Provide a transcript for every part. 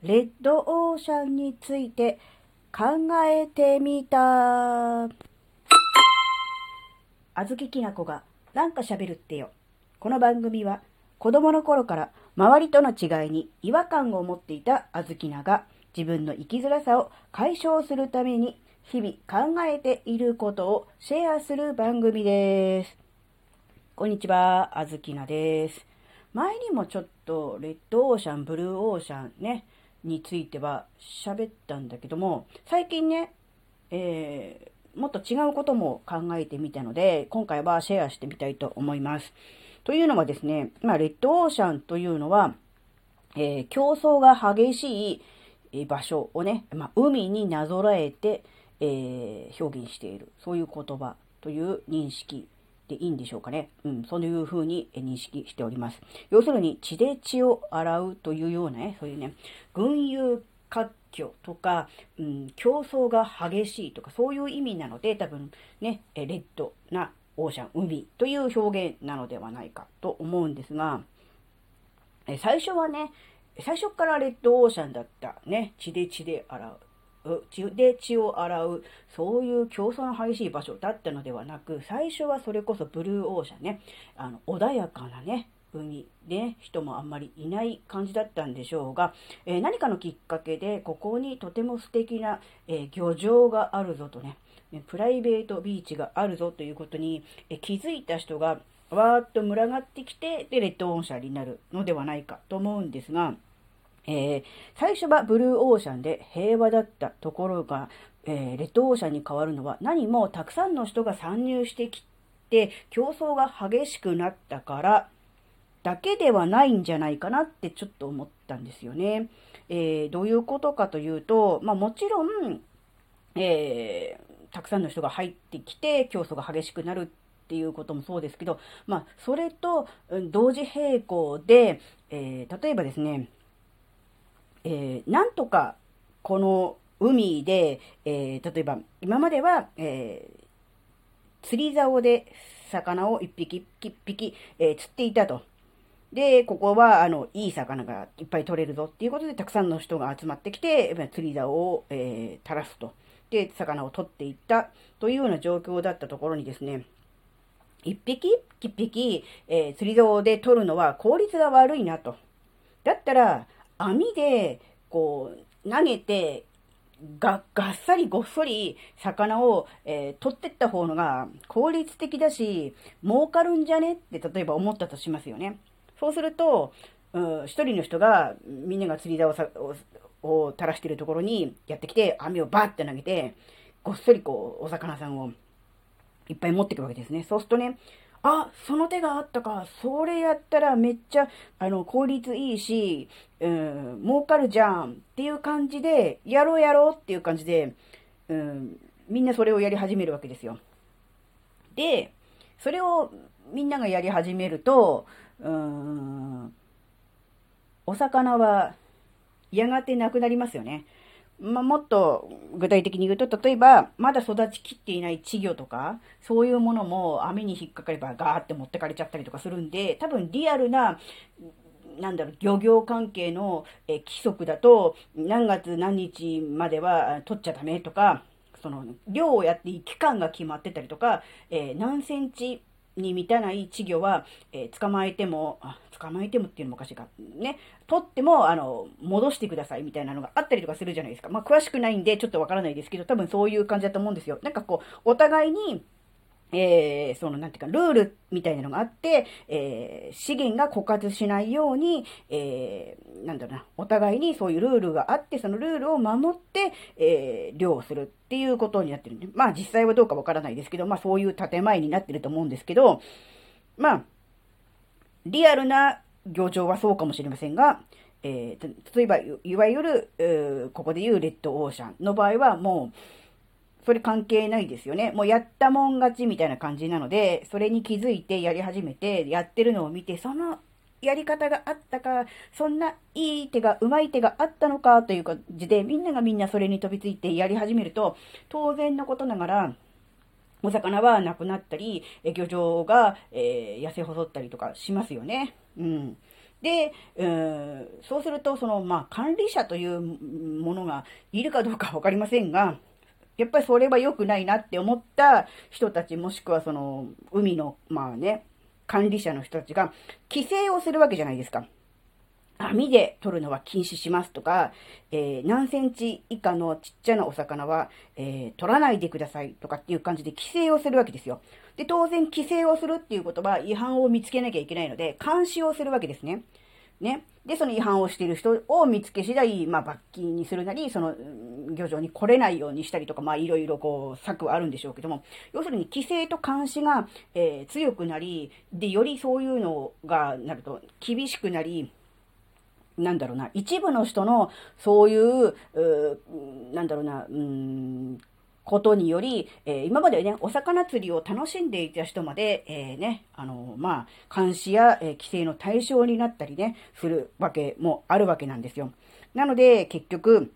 レッドオーシャンについて考えてみた。あずききなこがなんか喋るってよ。この番組は子供の頃から周りとの違いに違和感を持っていたあずきなが自分の生きづらさを解消するために日々考えていることをシェアする番組です。こんにちは、あずきなです。前にもちょっとレッドオーシャン、ブルーオーシャンね、については喋ったんだけども、最近ね、えー、もっと違うことも考えてみたので、今回はシェアしてみたいと思います。というのはですね、まあ、レッドオーシャンというのは、えー、競争が激しい場所をね、まあ、海になぞらえて、えー、表現している、そういう言葉という認識でいいんでしょうかね。うん、そういうふうに認識しております。要するに、血で血を洗うというようなね、そういうね、群雄割拠とか、うん、競争が激しいとか、そういう意味なので、多分ね、レッドなオーシャン、海という表現なのではないかと思うんですが、最初はね、最初からレッドオーシャンだったね、血で血で洗う。血で血を洗う、そういう競争の激しい場所だったのではなく、最初はそれこそブルーオーシャンね、あの、穏やかなね、海で、人もあんまりいない感じだったんでしょうが、えー、何かのきっかけで、ここにとても素敵な、えー、漁場があるぞとね、プライベートビーチがあるぞということに、えー、気づいた人が、わーっと群がってきて、で、レッドオーシャンになるのではないかと思うんですが、えー、最初はブルーオーシャンで平和だったところが、えー、レッドオーシャンに変わるのは何もたくさんの人が参入してきて競争が激しくなったからだけではないんじゃないかなってちょっと思ったんですよね。えー、どういうことかというと、まあ、もちろん、え、たくさんの人が入ってきて競争が激しくなるっていうこともそうですけど、まあ、それと同時並行で、え、例えばですね、えー、なんとかこの海で、えー、例えば今までは、えー、釣り竿で魚を一匹一匹、え釣っていたと。で、ここは、あの、いい魚がいっぱい取れるぞっていうことで、たくさんの人が集まってきて、釣り竿を、え垂らすと。で、魚を取っていったというような状況だったところにですね、一匹一匹、え釣り竿で取るのは効率が悪いなと。だったら、網で、こう、投げて、が、がっさりごっそり魚を、えー、取ってった方のが効率的だし、儲かるんじゃね？って例えば思ったとしますよね。そうすると、うん、一人の人が、みんなが釣り竿をを垂らしてるところにやってきて、網をバーって投げて、ごっそりこう、お魚さんをいっぱい持っていくわけですね。そうするとね、あ、その手があったか。それやったらめっちゃ、あの、効率いいし、うん、儲かるじゃんっていう感じで、やろうやろうっていう感じで、うん、みんなそれをやり始めるわけですよ。で、それをみんながやり始めると、うん、お魚はやがてなくなりますよね。まあ、もっと具体的に言うと、例えば、まだ育ちきっていない稚魚とか、そういうものも網に引っかかればガーって持ってかれちゃったりとかするんで、多分リアルな、なんだろう、漁業関係の、規則だと、何月何日までは取っちゃダメとか、その、漁をやっていい期間が決まってたりとか、えー、何センチに満たない稚魚は、えー、捕まえても、捕まえてもっていうのもおかしいか。ね。取っても、あの、戻してくださいみたいなのがあったりとかするじゃないですか。まあ、詳しくないんでちょっとわからないですけど、多分そういう感じだと思うんですよ。なんかこう、お互いに、えー、その、なんていうか、ルールみたいなのがあって、えー、資源が枯渇しないように、えー、なんだろうな、お互いにそういうルールがあって、そのルールを守って、えー、漁をするっていうことになってるんで、まあ実際はどうかわからないですけど、まあそういう建前になってると思うんですけど、まあ、リアルな業場はそうかもしれませんが、えー、例えば、いわゆる、ここで言うレッドオーシャンの場合はもう、それ関係ないですよね。もうやったもん勝ちみたいな感じなので、それに気づいてやり始めて、やってるのを見て、そのやり方があったか、そんないい手が、うまい手があったのかという感じで、みんながみんなそれに飛びついてやり始めると、当然のことながら、お魚はなくなったり、漁場が、えー、痩せ細ったりとかしますよね。うん。で、えー、そうすると、その、まあ、管理者というものがいるかどうかわかりませんが、やっぱりそれは良くないなって思った人たち、もしくはその、海の、まあね、管理者の人たちが、規制をするわけじゃないですか。網で取るのは禁止しますとか、えー、何センチ以下のちっちゃなお魚は、えー、取らないでくださいとかっていう感じで規制をするわけですよ。で、当然規制をするっていうことは違反を見つけなきゃいけないので、監視をするわけですね。ね。で、その違反をしている人を見つけ次第、まあ、罰金にするなり、その、漁場に来れないようにしたりとか、まあ、いろいろこう、策はあるんでしょうけども、要するに規制と監視が、えー、強くなり、で、よりそういうのがなると、厳しくなり、なんだろうな、一部の人の、そういう、うなんだろうな、うん、ことにより、えー、今までね、お魚釣りを楽しんでいた人まで、えー、ね、あの、まあ、監視や、え、規制の対象になったりね、するわけもあるわけなんですよ。なので、結局、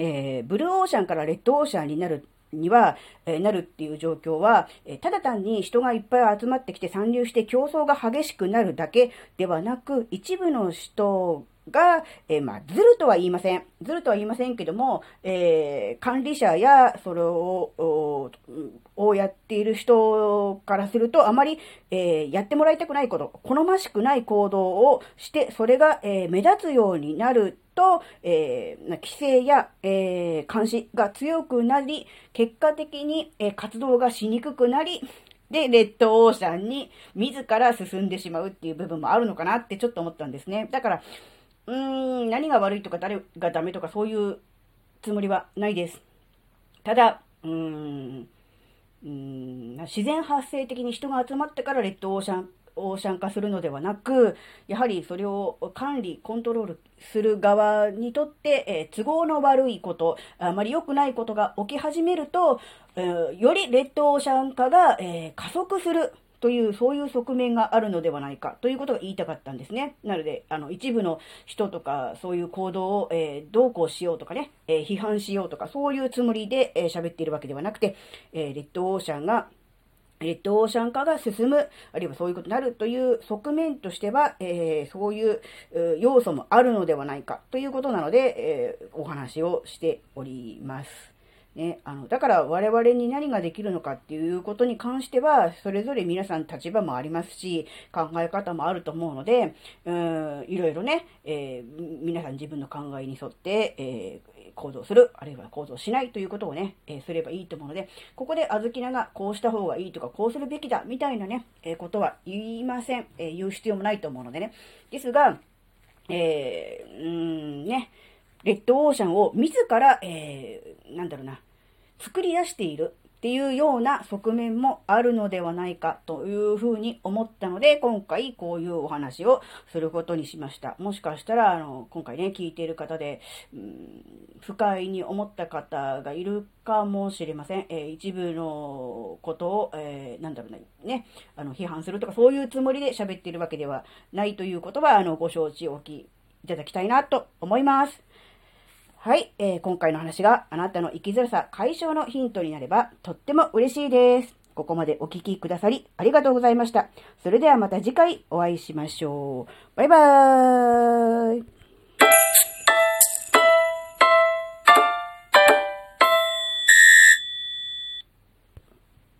えー、ブルーオーシャンからレッドオーシャンになるには、えー、なるっていう状況は、えー、ただ単に人がいっぱい集まってきて参入して競争が激しくなるだけではなく、一部の人が、えー、まあ、ずるとは言いません。ずるとは言いませんけども、えー、管理者や、それを、をやっている人からすると、あまり、えー、やってもらいたくないこと、好ましくない行動をして、それが、え目立つようになると、え規制や、え監視が強くなり、結果的に、え活動がしにくくなり、で、レッドオーシャンに自ら進んでしまうっていう部分もあるのかなってちょっと思ったんですね。だから、うーん、何が悪いとか誰がダメとかそういうつもりはないです。ただ、うーん、うん自然発生的に人が集まってからレッドオーシャン、オーシャン化するのではなく、やはりそれを管理、コントロールする側にとって、えー、都合の悪いこと、あまり良くないことが起き始めると、えー、よりレッドオーシャン化が、えー、加速する。という、そういう側面があるのではないかということが言いたかったんですね。なので、あの、一部の人とか、そういう行動を、えー、どうこうしようとかね、えー、批判しようとか、そういうつもりで、えー、喋っているわけではなくて、えー、レッドオーシャンが、レッドオーシャン化が進む、あるいはそういうことになるという側面としては、えー、そういう要素もあるのではないかということなので、えー、お話をしております。ね、あの、だから我々に何ができるのかっていうことに関しては、それぞれ皆さん立場もありますし、考え方もあると思うので、うん、いろいろね、えー、皆さん自分の考えに沿って、えー、行動する、あるいは行動しないということをね、えー、すればいいと思うので、ここであずきながこうした方がいいとか、こうするべきだ、みたいなね、えことは言いません。え言う必要もないと思うのでね。ですが、えー、うんね、レッドオーシャンを自ら、えー、なんだろうな、作り出しているっていうような側面もあるのではないかというふうに思ったので、今回こういうお話をすることにしました。もしかしたら、あの、今回ね、聞いている方で、うん、不快に思った方がいるかもしれません。えー、一部のことを、えー、なんだろうね、ね、あの、批判するとか、そういうつもりで喋っているわけではないということは、あの、ご承知おきいただきたいなと思います。はい、えー、今回の話があなたの生きづらさ解消のヒントになればとっても嬉しいです。ここまでお聴きくださりありがとうございました。それではまた次回お会いしましょう。バイバーイ。